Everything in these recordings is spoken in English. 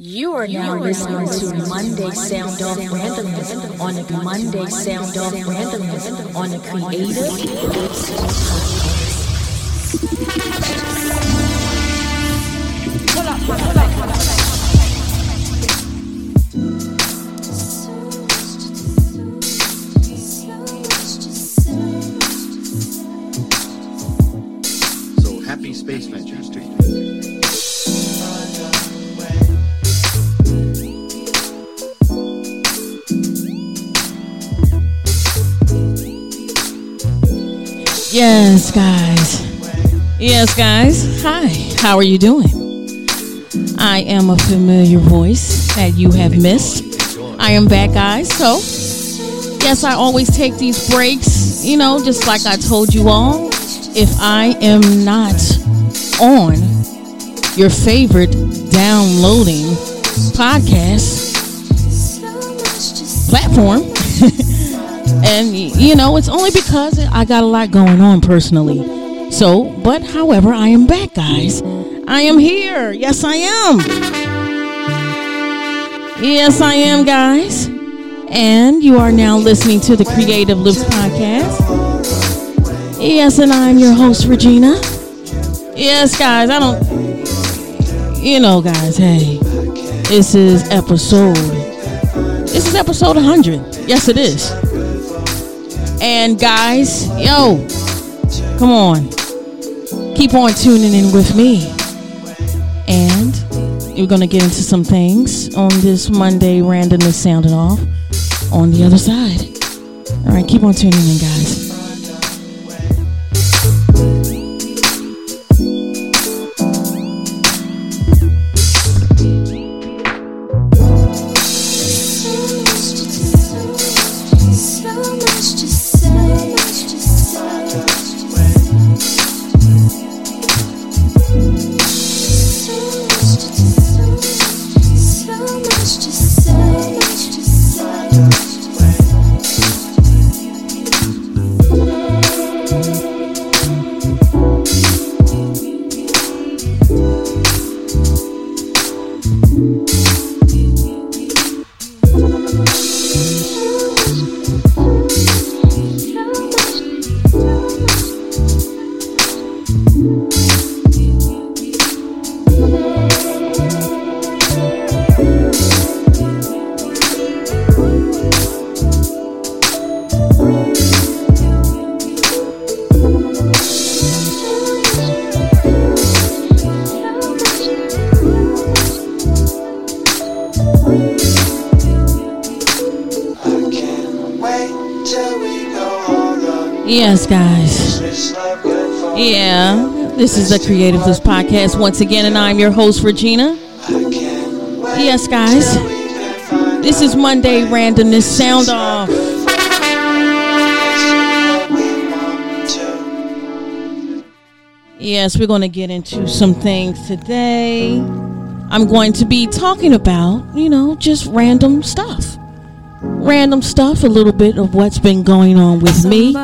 You are now listening to Monday Sound Off Randomness on the Monday Sound Off Randomness on the Creative So happy space ventures to Yes, guys. Yes, guys. Hi. How are you doing? I am a familiar voice that you have missed. I am back, guys. So, yes, I always take these breaks, you know, just like I told you all. If I am not on your favorite downloading podcast platform, and you know it's only because i got a lot going on personally. So but however i am back guys. I am here. Yes i am. Yes i am guys. And you are now listening to the creative loops podcast. Yes and i'm your host regina. Yes guys i don't you know guys hey this is episode this is episode 100 yes it is and guys, yo, come on. Keep on tuning in with me. And we're going to get into some things on this Monday randomness sounding off on the other side. All right, keep on tuning in, guys. Yes, Yeah, this is the Creative Loops Podcast once again, and I'm your host, Regina. Yes, guys. This is Monday Randomness Sound Off. Yes, we're going to get into some things today. I'm going to be talking about, you know, just random stuff. Random stuff, a little bit of what's been going on with me.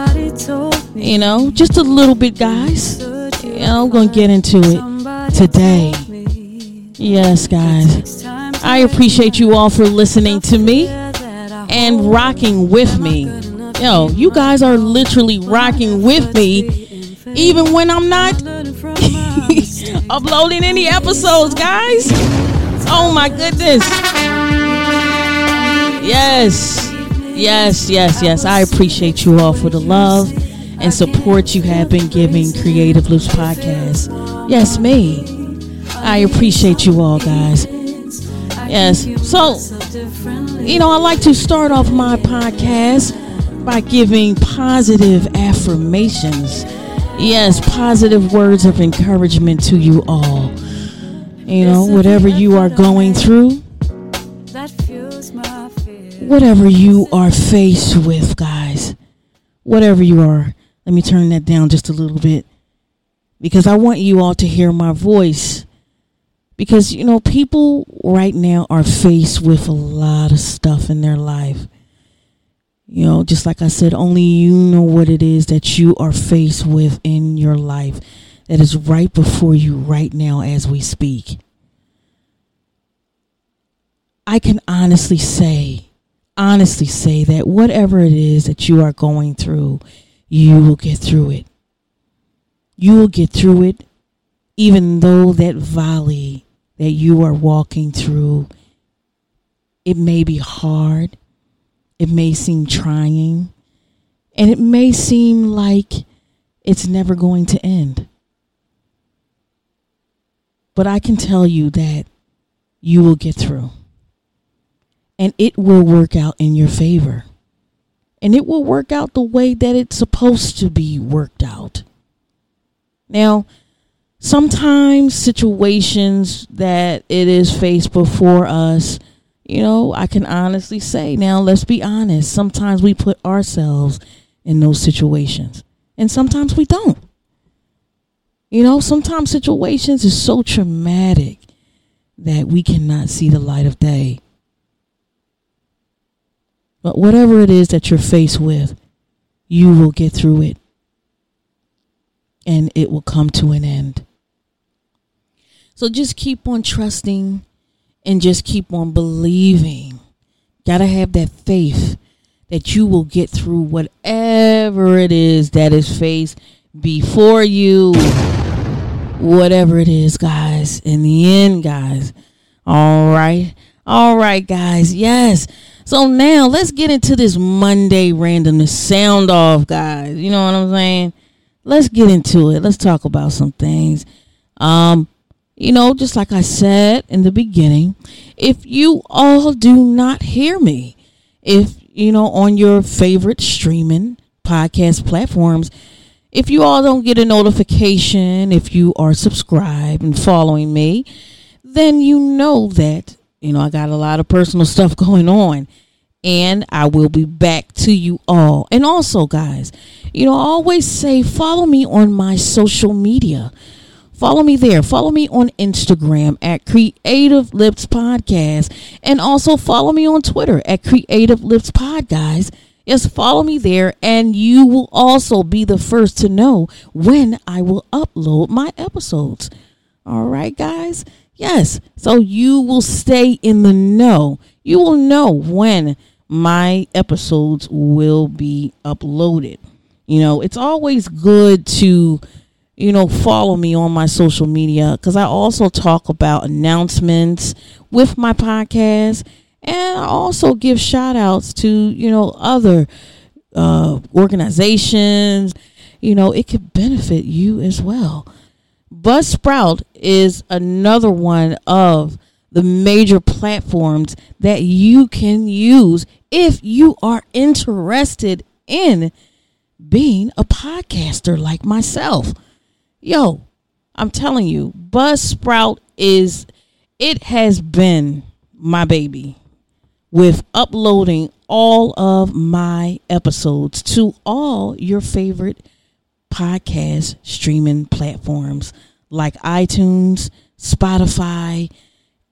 You know, just a little bit, guys. I'm going to get into it today. Yes, guys. I appreciate you all for listening to me and rocking with me. Yo, you guys are literally rocking with me even when I'm not uploading any episodes, guys. Oh my goodness. Yes. Yes, yes, yes. I appreciate you all for the love and support you have been giving Creative Loops Podcast. Yes, me. I appreciate you all, guys. Yes. So, you know, I like to start off my podcast by giving positive affirmations. Yes, positive words of encouragement to you all. You know, whatever you are going through, whatever you are faced with, guys, whatever you are, let me turn that down just a little bit because I want you all to hear my voice. Because, you know, people right now are faced with a lot of stuff in their life. You know, just like I said, only you know what it is that you are faced with in your life that is right before you right now as we speak. I can honestly say, honestly say that whatever it is that you are going through, you will get through it. You will get through it, even though that valley that you are walking through, it may be hard, it may seem trying, and it may seem like it's never going to end. But I can tell you that you will get through. And it will work out in your favor. And it will work out the way that it's supposed to be worked out. Now, sometimes situations that it is faced before us, you know, I can honestly say, now let's be honest, sometimes we put ourselves in those situations, and sometimes we don't. You know, sometimes situations is so traumatic that we cannot see the light of day. But whatever it is that you're faced with, you will get through it and it will come to an end. So just keep on trusting and just keep on believing. Got to have that faith that you will get through whatever it is that is faced before you. Whatever it is, guys. In the end, guys. All right. All right, guys. Yes. So now let's get into this Monday randomness sound off, guys. You know what I'm saying? Let's get into it. Let's talk about some things. Um, you know, just like I said in the beginning, if you all do not hear me, if you know, on your favorite streaming podcast platforms, if you all don't get a notification, if you are subscribed and following me, then you know that, you know, I got a lot of personal stuff going on and I will be back to you all. And also, guys, you know, I always say follow me on my social media. Follow me there. Follow me on Instagram at Creative Loops Podcast. And also follow me on Twitter at Creative Loops Pod, guys. Yes, follow me there, and you will also be the first to know when I will upload my episodes. All right, guys? Yes, so you will stay in the know. You will know when my episodes will be uploaded. You know, it's always good to, you know, follow me on my social media because I also talk about announcements with my podcast and I also give shout outs to, you know, other uh, organizations. You know, it could benefit you as well. Buzzsprout is another one of the major platforms that you can use if you are interested in being a podcaster like myself. Yo, I'm telling you, Buzzsprout is, it has been my baby with uploading all of my episodes to all your favorite podcast streaming platforms like iTunes, Spotify,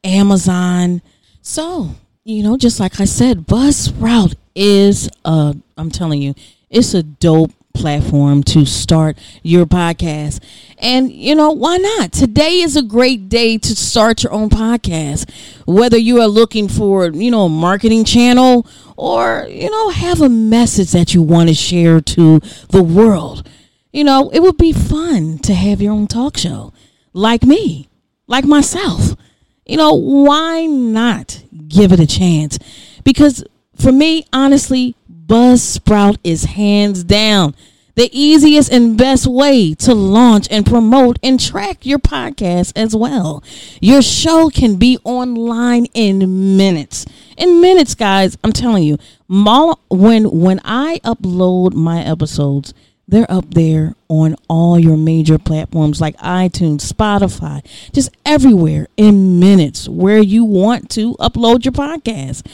Amazon. So, you know, just like I said, Buzzsprout is a, I'm telling you, it's a dope platform to start your podcast. And, you know, why not? Today is a great day to start your own podcast. Whether you are looking for, you know, a marketing channel or, you know, have a message that you want to share to the world. You know, it would be fun to have your own talk show like me, like myself. You know, why not give it a chance? Because for me, honestly, Buzzsprout is hands down the easiest and best way to launch and promote and track your podcast as well. Your show can be online in minutes. In minutes, guys, I'm telling you, when when I upload my episodes, they're up there on all your major platforms like iTunes, Spotify, just everywhere in minutes where you want to upload your podcast.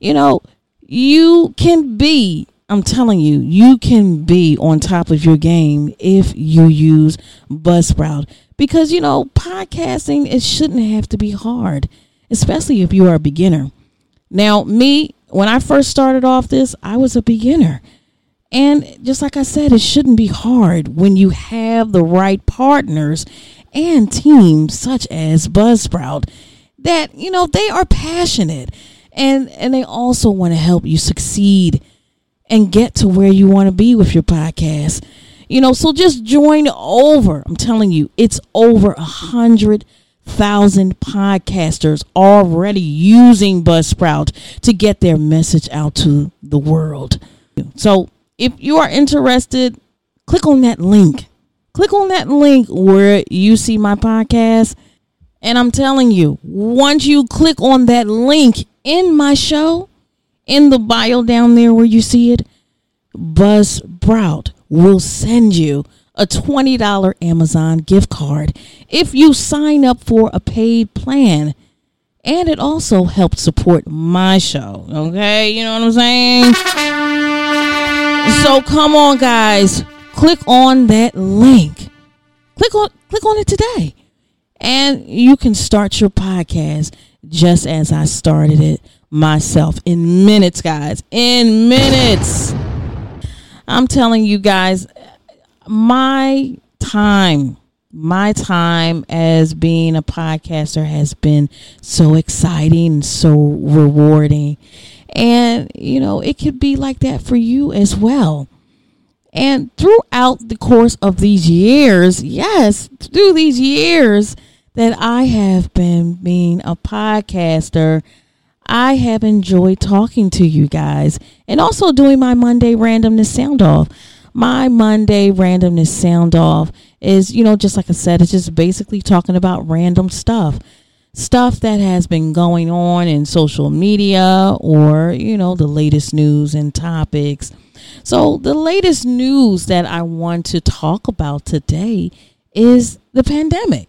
You know, you can be I'm telling you, you can be on top of your game if you use Buzzsprout because you know podcasting it shouldn't have to be hard, especially if you are a beginner. Now, me when I first started off this, I was a beginner. And just like I said, it shouldn't be hard when you have the right partners and teams such as Buzzsprout that, you know, they are passionate and and they also want to help you succeed and get to where you want to be with your podcast. You know, so just join over. I'm telling you, it's over a hundred thousand podcasters already using Buzzsprout to get their message out to the world. So if you are interested, click on that link. Click on that link where you see my podcast. And I'm telling you, once you click on that link in my show, in the bio down there where you see it, Buzzsprout will send you a $20 Amazon gift card if you sign up for a paid plan. And it also helps support my show. Okay, you know what I'm saying? So come on, guys. Click on that link. Click on click on it today. And you can start your podcast just as I started it myself in minutes, guys. In minutes. I'm telling you guys, my time, my time as being a podcaster has been so exciting, so rewarding. And, you know, it could be like that for you as well. And throughout the course of these years, yes, through these years that I have been being a podcaster, I have enjoyed talking to you guys and also doing my Monday randomness sound off. My Monday randomness sound off is, you know, just like I said, it's just basically talking about random stuff. Stuff that has been going on in social media or, you know, the latest news and topics. So, the latest news that I want to talk about today is the pandemic.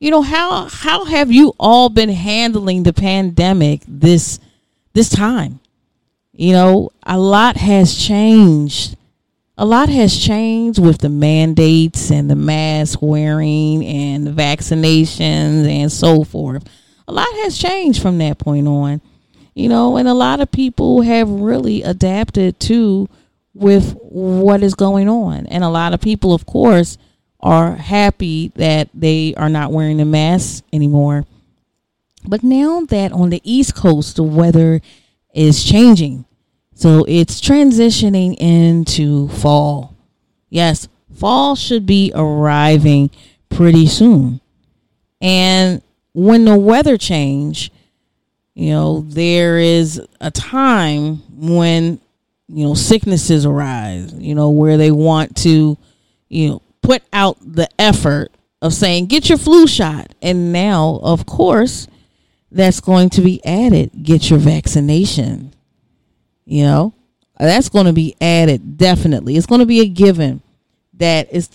You know how how have you all been handling the pandemic this this time? You know a lot has changed a lot has changed with the mandates and the mask wearing and the vaccinations and so forth a lot has changed from that point on you know and a lot of people have really adapted to with what is going on and a lot of people of course are happy that they are not wearing the mask anymore. But now that on the East Coast, the weather is changing. So it's transitioning into fall. Yes, fall should be arriving pretty soon. And when the weather change, you know, there is a time when, you know, sicknesses arise, you know, where they want to, you know, put out the effort of saying get your flu shot and now of course that's going to be added get your vaccination you know that's going to be added definitely it's going to be a given that is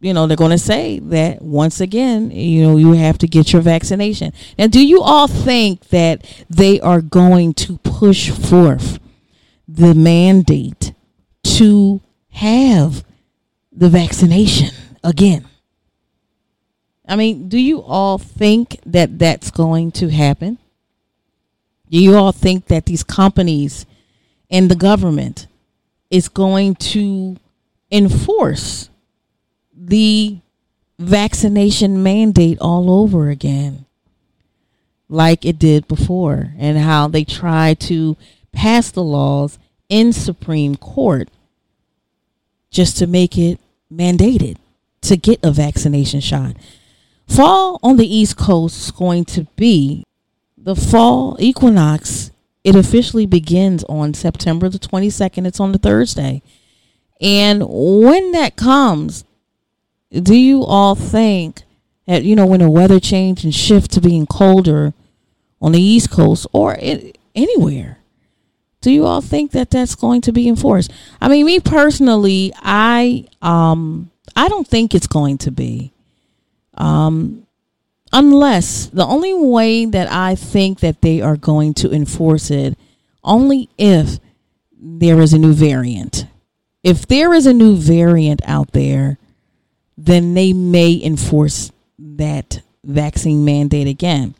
you know they're going to say that once again you know you have to get your vaccination now do you all think that they are going to push forth the mandate to have the vaccination again. I mean, do you all think that that's going to happen? Do you all think that these companies and the government is going to enforce the vaccination mandate all over again? Like it did before, and how they tried to pass the laws in Supreme Court just to make it mandated to get a vaccination shot. Fall on the East Coast is going to be the fall equinox. It officially begins on September the 22nd. It's on the Thursday. And when that comes, do you all think that, you know, when the weather change and shift to being colder on the East Coast or it, anywhere, do you all think that that's going to be enforced? I mean, me personally, I um I don't think it's going to be. Um unless the only way that I think that they are going to enforce it only if there is a new variant. If there is a new variant out there, then they may enforce that vaccine mandate again.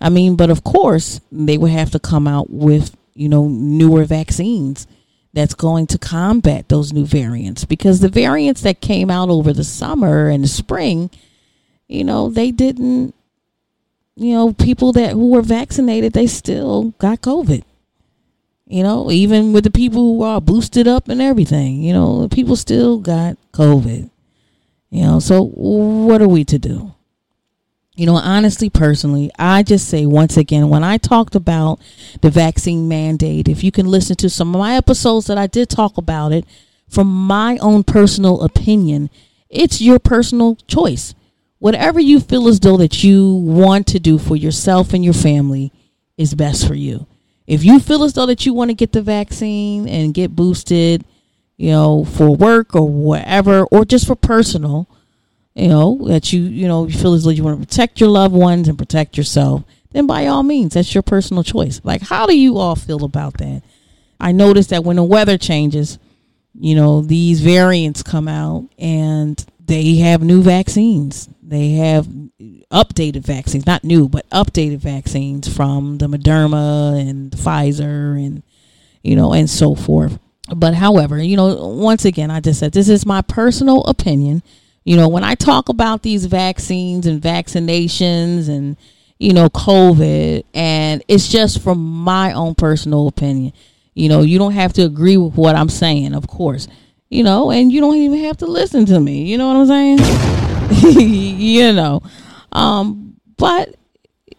I mean, but of course, they would have to come out with you know, newer vaccines that's going to combat those new variants because the variants that came out over the summer and the spring, you know, they didn't you know, people that who were vaccinated, they still got COVID. You know, even with the people who are boosted up and everything, you know, people still got COVID. You know, so what are we to do? You know, honestly, personally, I just say once again, when I talked about the vaccine mandate, if you can listen to some of my episodes that I did talk about it, from my own personal opinion, it's your personal choice. Whatever you feel as though that you want to do for yourself and your family is best for you. If you feel as though that you want to get the vaccine and get boosted, you know, for work or whatever, or just for personal, you know, that you, you know, you feel as though you want to protect your loved ones and protect yourself, then by all means, that's your personal choice. Like, how do you all feel about that? I noticed that when the weather changes, you know, these variants come out and they have new vaccines. They have updated vaccines, not new, but updated vaccines from the Moderna and Pfizer and, you know, and so forth. But however, you know, once again, I just said this is my personal opinion. You know, when I talk about these vaccines and vaccinations and, you know, COVID, and it's just from my own personal opinion. You know, you don't have to agree with what I'm saying, of course. You know, and you don't even have to listen to me. You know what I'm saying? you know. Um, but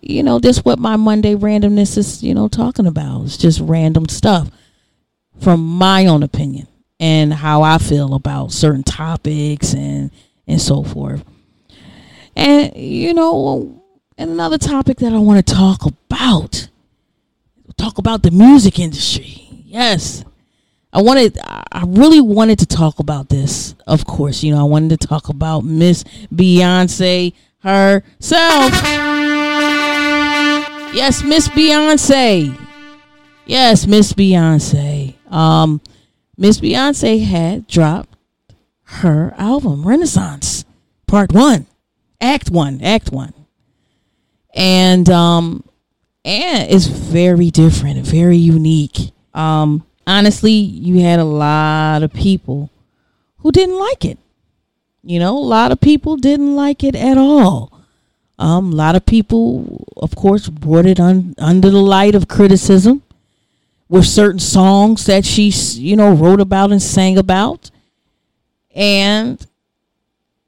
you know, this what my Monday randomness is, you know, talking about. It's just random stuff from my own opinion and how I feel about certain topics and and so forth. And you know, and another topic that I want to talk about talk about the music industry Yes. I wanted I really wanted to talk about this. Of course, you know, I wanted to talk about Miss Beyonce herself. Yes, Miss Beyonce. Yes, Miss Beyonce. Um Miss Beyonce had dropped her album Renaissance Part 1. Act 1, Act 1. And um and it's very different, very unique um, honestly, you had a lot of people who didn't like it. You know, a lot of people didn't like it at all. Um, a lot of people, of course, brought it un- under the light of criticism with certain songs that she, you know, wrote about and sang about. And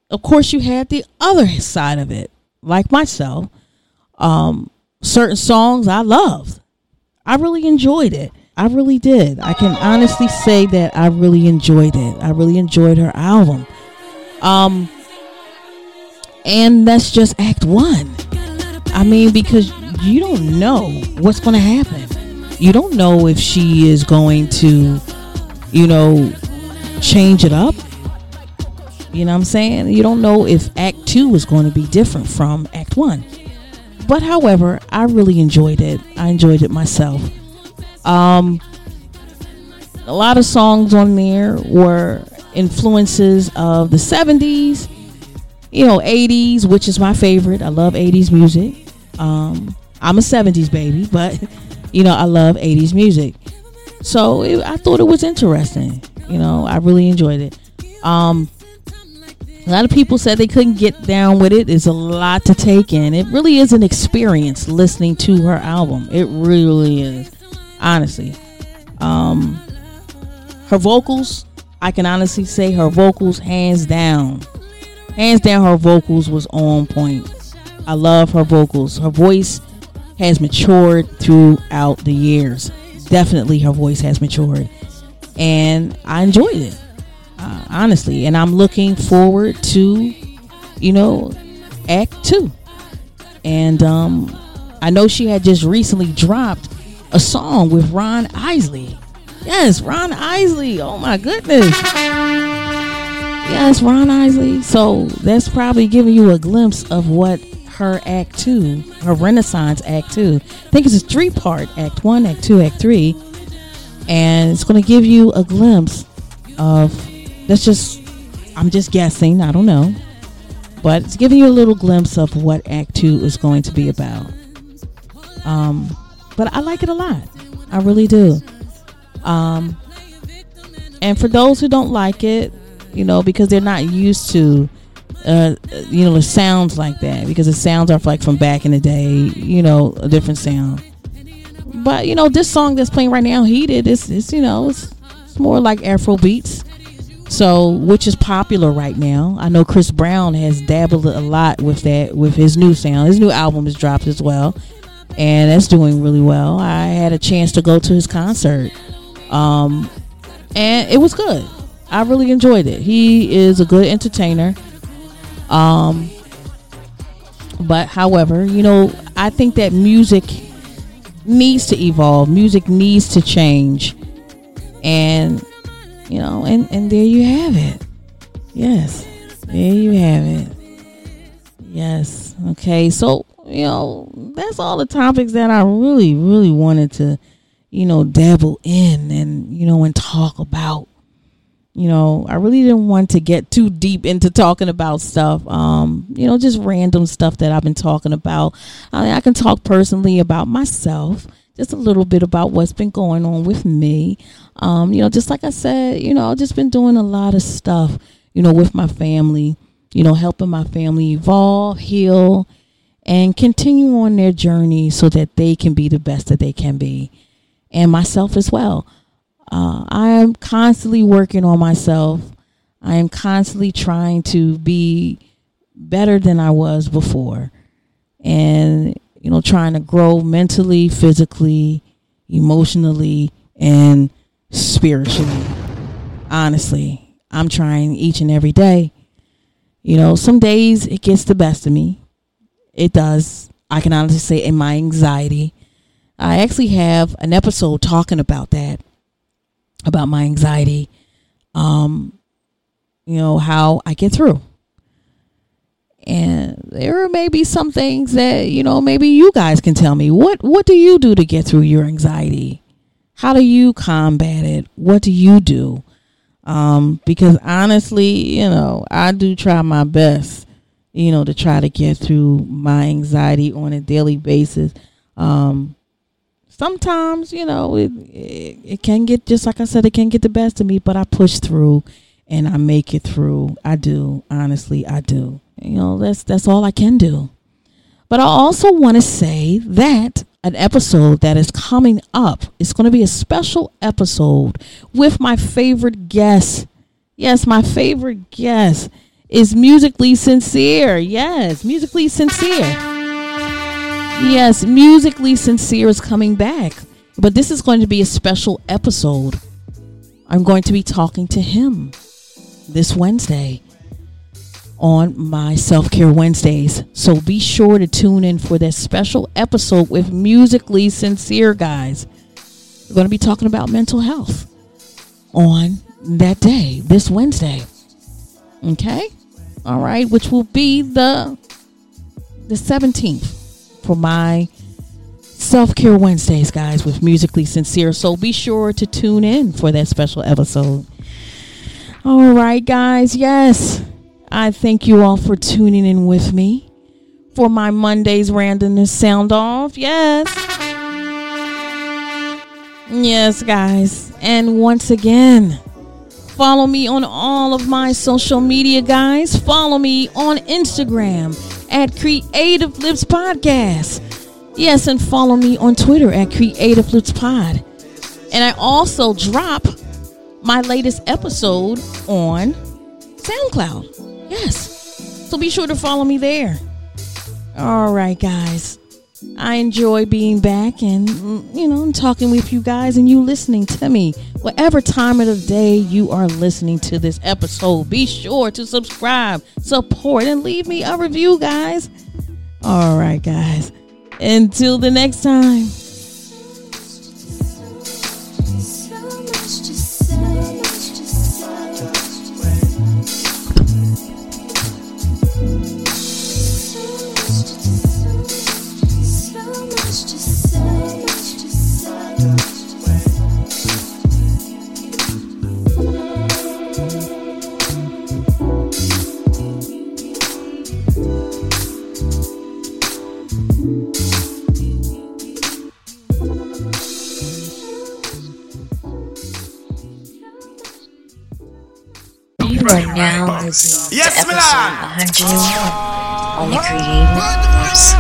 of course, you had the other side of it, like myself. Um, certain songs I loved. I really enjoyed it. I really did. I can honestly say that I really enjoyed it. I really enjoyed her album. Um and that's just act 1. I mean because you don't know what's going to happen. You don't know if she is going to you know change it up. You know what I'm saying? You don't know if act 2 is going to be different from act 1. But however, I really enjoyed it. I enjoyed it myself. Um, a lot of songs on there were influences of the 70s, you know, 80s, which is my favorite. I love 80s music. Um, I'm a 70s baby, but you know, I love 80s music. So it, I thought it was interesting. You know, I really enjoyed it. Um, a lot of people said they couldn't get down with it. It's a lot to take in. It really is an experience listening to her album. It really is honestly. Um, her vocals, I can honestly say her vocals, hands down, hands down, her vocals was on point. I love her vocals. Her voice has matured throughout the years. Definitely, her voice has matured, and I enjoyed it uh, honestly. And I'm looking forward to, you know, Act Two. And um, I know she had just recently dropped a song with Ron Isley. Yes, Ron Isley. Oh my goodness. Yes, Ron Isley. So that's probably giving you a glimpse of what her act two, her Renaissance act two. I think it's a three part act one, act two, act three. And it's going to give you a glimpse of, that's just, I'm just guessing, I don't know. But it's giving you a little glimpse of what act two is going to be about. Um, but I like it a lot. I really do. Um, and for those who don't like it, you know, because they're not used to uh, you know, the sounds like that because the sounds are like from back in the day, you know, a different sound. But you know, this song that's playing right now, "Heated," is it's you know, it's, it's more like Afro beats. So, which is popular right now. I know Chris Brown has dabbled a lot with that with his new sound. His new album is dropped as well, and that's doing really well. I had a chance to go to his concert, um, and it was good. I really enjoyed it. He is a good entertainer. Um, but however, you know, I think that music needs to evolve. Music needs to change, and you know, and and there you have it. Yes, there you have it. Yes. Okay. So you know, that's all the topics that I really, really wanted to, you know, dabble in and you know and talk about you know, I really didn't want to get too deep into talking about stuff. Um, you know, just random stuff that I've been talking about. I, I, can talk personally about myself, just a little bit about what's been going on with me. Um, you know, just like I said, you know, I've just been doing a lot of stuff, you know, with my family, you know, helping my family evolve, heal, and continue on their journey so that they can be the best that they can be, and myself as well. Uh, I am constantly working on myself. I am constantly trying to be better than I was before. And, you know, trying to grow mentally, physically, emotionally, and spiritually. Honestly, I'm trying each and every day. You know, some days it gets the best of me. It does. I can honestly say in my anxiety. I actually have an episode talking about that about my anxiety, um, you know, how I get through. And there may be some things that, you know, maybe you guys can tell me. What what do you do to get through your anxiety? How do you combat it? What do you do? Um, because honestly, you know, I do try my best, you know, to try to get through my anxiety on a daily basis. Um, sometimes you know it, it, it can get just like I said it can get the best of me, but I push through and I make it through. I do honestly, I do. You know that's that's all I can do. But I also want to say that an episode that is coming up is going to be a special episode with my favorite guest. Yes, my favorite guest is musically sincere. Yes, musically sincere. Yes, Musically Sincere is coming back. But this is going to be a special episode. I'm going to be talking to him this Wednesday on my Self Care Wednesdays. So be sure to tune in for that special episode with Musically Sincere, guys. We're going to be talking about mental health on that day, this Wednesday. Okay? All right, which will be the the 17th for my Self Care Wednesdays, guys, with Musically Sincere. So be sure to tune in for that special episode. All right, guys. Yes, I thank you all for tuning in with me for my Monday's randomness sound off. Yes. Yes, guys. And once again, follow me on all of my social media, guys. Follow me on Instagram at Creative Loops Podcast. Yes, and follow me on Twitter at Creative Loops Pod. And I also drop my latest episode on SoundCloud. Yes. So be sure to follow me there. All right, guys. I enjoy being back and, you know, talking with you guys and you listening to me. Whatever time of the day you are listening to this episode, be sure to subscribe, support, and leave me a review, guys. All right, guys. Until the next time. To episode 101 on the Creative Loops Podcast.